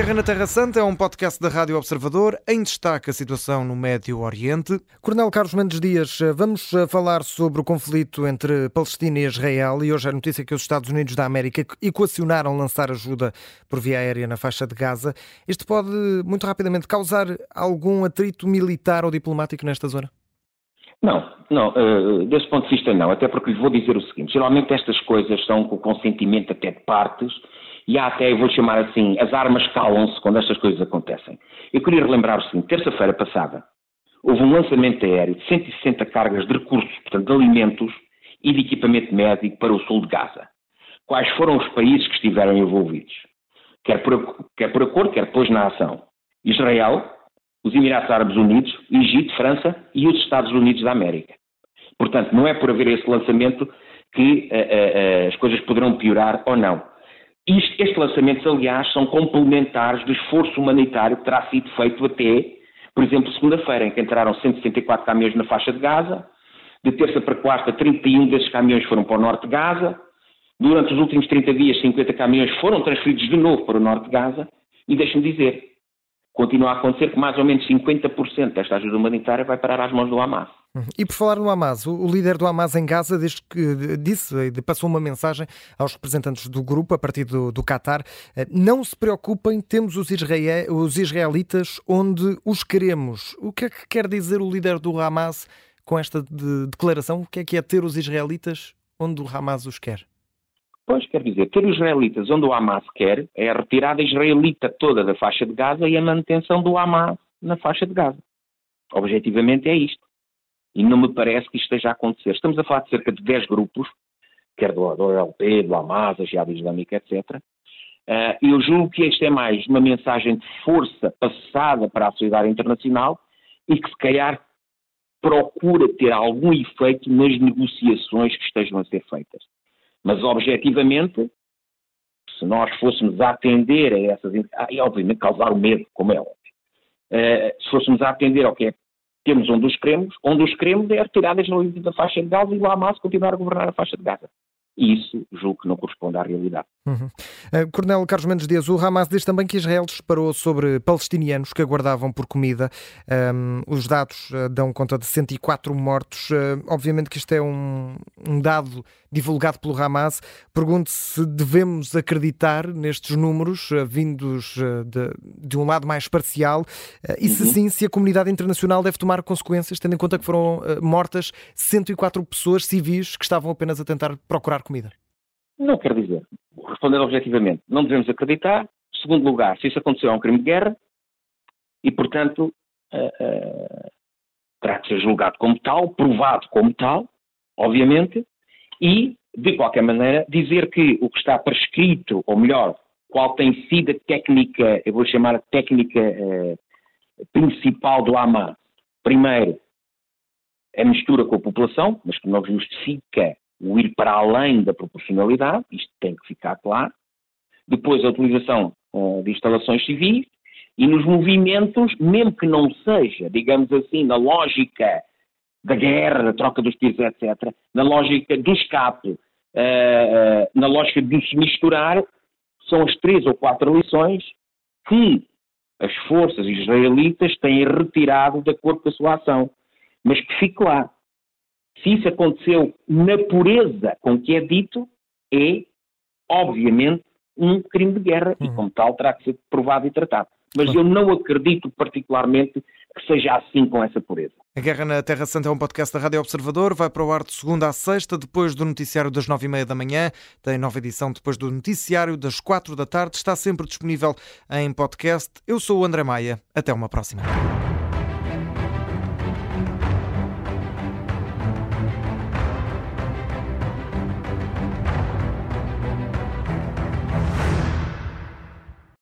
Guerra na Terra Santa é um podcast da Rádio Observador em destaque a situação no Médio Oriente. Coronel Carlos Mendes Dias, vamos eh, falar sobre o conflito entre Palestina e Israel e hoje a notícia que os Estados Unidos da América equacionaram lançar ajuda por via aérea na faixa de Gaza. Isto pode, muito rapidamente, causar algum atrito militar ou diplomático nesta zona? Não, não, uh, desse ponto de vista não, até porque lhe vou dizer o seguinte, geralmente estas coisas são com o consentimento até de partes e há até, vou chamar assim, as armas calam-se quando estas coisas acontecem. Eu queria relembrar o seguinte: terça-feira passada houve um lançamento aéreo de 160 cargas de recursos, portanto, de alimentos e de equipamento médico para o sul de Gaza. Quais foram os países que estiveram envolvidos? Quer por, quer por acordo, quer depois na ação. Israel, os Emirados Árabes Unidos, Egito, França e os Estados Unidos da América. Portanto, não é por haver esse lançamento que uh, uh, uh, as coisas poderão piorar ou não. Isto, estes lançamentos, aliás, são complementares do esforço humanitário que terá sido feito até, por exemplo, segunda-feira, em que entraram 164 caminhões na faixa de Gaza. De terça para quarta, 31 desses caminhões foram para o norte de Gaza. Durante os últimos 30 dias, 50 caminhões foram transferidos de novo para o norte de Gaza. E deixe-me dizer, continua a acontecer que mais ou menos 50% desta ajuda humanitária vai parar às mãos do Hamas. Uhum. E por falar no Hamas, o líder do Hamas em Gaza desde que disse, passou uma mensagem aos representantes do grupo a partir do, do Qatar, eh, não se preocupem, temos os, israel, os israelitas onde os queremos. O que é que quer dizer o líder do Hamas com esta de declaração? O que é que é ter os israelitas onde o Hamas os quer? Pois, quer dizer, ter os israelitas onde o Hamas quer é a retirada israelita toda da faixa de Gaza e a manutenção do Hamas na faixa de Gaza. Objetivamente é isto. E não me parece que isto esteja a acontecer. Estamos a falar de cerca de 10 grupos, quer do, do do Hamas, a Jihad Islâmica, etc. Uh, eu julgo que isto é mais uma mensagem de força passada para a sociedade internacional e que, se calhar, procura ter algum efeito nas negociações que estejam a ser feitas. Mas, objetivamente, se nós fôssemos atender a essas. Ah, e, obviamente, causar o medo, como é óbvio. Uh, se fôssemos atender ao que é temos onde os queremos, onde os queremos é retiradas da faixa de Gaza e o Hamas continuar a governar a faixa de Gaza. E isso julgo que não corresponde à realidade. Uhum. Uh, Coronel Carlos Mendes Dias, o Hamas diz também que Israel disparou sobre palestinianos que aguardavam por comida. Um, os dados uh, dão conta de 104 mortos. Uh, obviamente que isto é um, um dado divulgado pelo Hamas. Pergunto se devemos acreditar nestes números vindos de, de, um lado mais parcial e se uhum. sim, se a comunidade internacional deve tomar consequências, tendo em conta que foram mortas 104 pessoas civis que estavam apenas a tentar procurar comida. Não quer dizer, respondendo objetivamente, não devemos acreditar. Segundo lugar, se isso aconteceu, é um crime de guerra e, portanto, uh, uh, terá que ser julgado como tal, provado como tal, obviamente, e, de qualquer maneira, dizer que o que está prescrito, ou melhor, qual tem sido a técnica, eu vou chamar a técnica uh, principal do Hamas. Primeiro, a mistura com a população, mas que não justifica o ir para além da proporcionalidade, isto tem que ficar claro. Depois a utilização uh, de instalações civis e nos movimentos, mesmo que não seja, digamos assim, na lógica da guerra, da troca dos tiros, etc., na lógica do escape, uh, uh, na lógica de se misturar, são as três ou quatro lições que as forças israelitas têm retirado de acordo com a sua ação. Mas que fique claro, se isso aconteceu na pureza com que é dito, é, obviamente, um crime de guerra uhum. e, como tal, terá que ser provado e tratado. Mas eu não acredito particularmente que seja assim com essa pureza. A Guerra na Terra Santa é um podcast da Rádio Observador. Vai para o ar de segunda a sexta, depois do noticiário das nove e meia da manhã. Tem nova edição depois do noticiário das quatro da tarde. Está sempre disponível em podcast. Eu sou o André Maia. Até uma próxima.